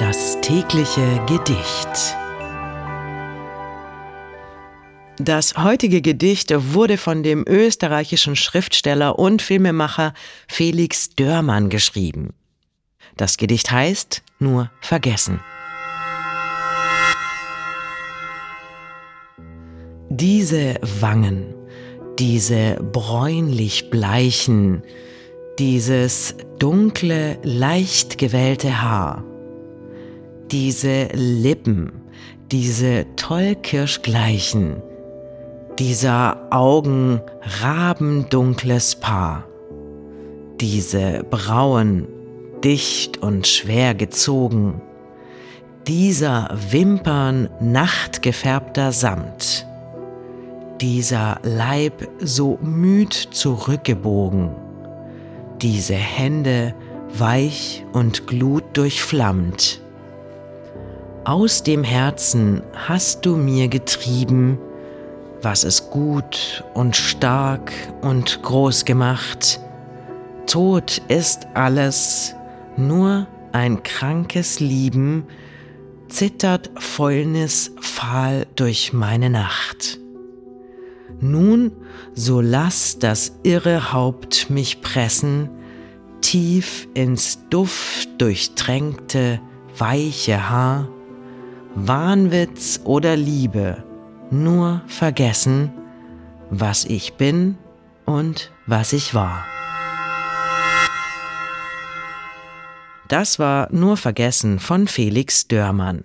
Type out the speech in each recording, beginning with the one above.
Das tägliche Gedicht. Das heutige Gedicht wurde von dem österreichischen Schriftsteller und Filmemacher Felix Dörmann geschrieben. Das Gedicht heißt Nur vergessen. Diese Wangen, diese bräunlich bleichen, dieses dunkle, leicht gewellte Haar, diese Lippen, diese tollkirschgleichen, dieser Augen rabendunkles Paar, diese Brauen dicht und schwer gezogen, dieser Wimpern nachtgefärbter Samt, dieser Leib so müd zurückgebogen, diese Hände weich und glut durchflammt. Aus dem Herzen hast du mir getrieben, was es gut und stark und groß gemacht. Tod ist alles, nur ein krankes Lieben zittert Fäulnis fahl durch meine Nacht. Nun, so lass das irre Haupt mich pressen, tief ins Duft durchtränkte, weiche Haar, Wahnwitz oder Liebe, nur vergessen, was ich bin und was ich war. Das war Nur vergessen von Felix Dörmann.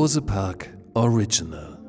Bose Park Original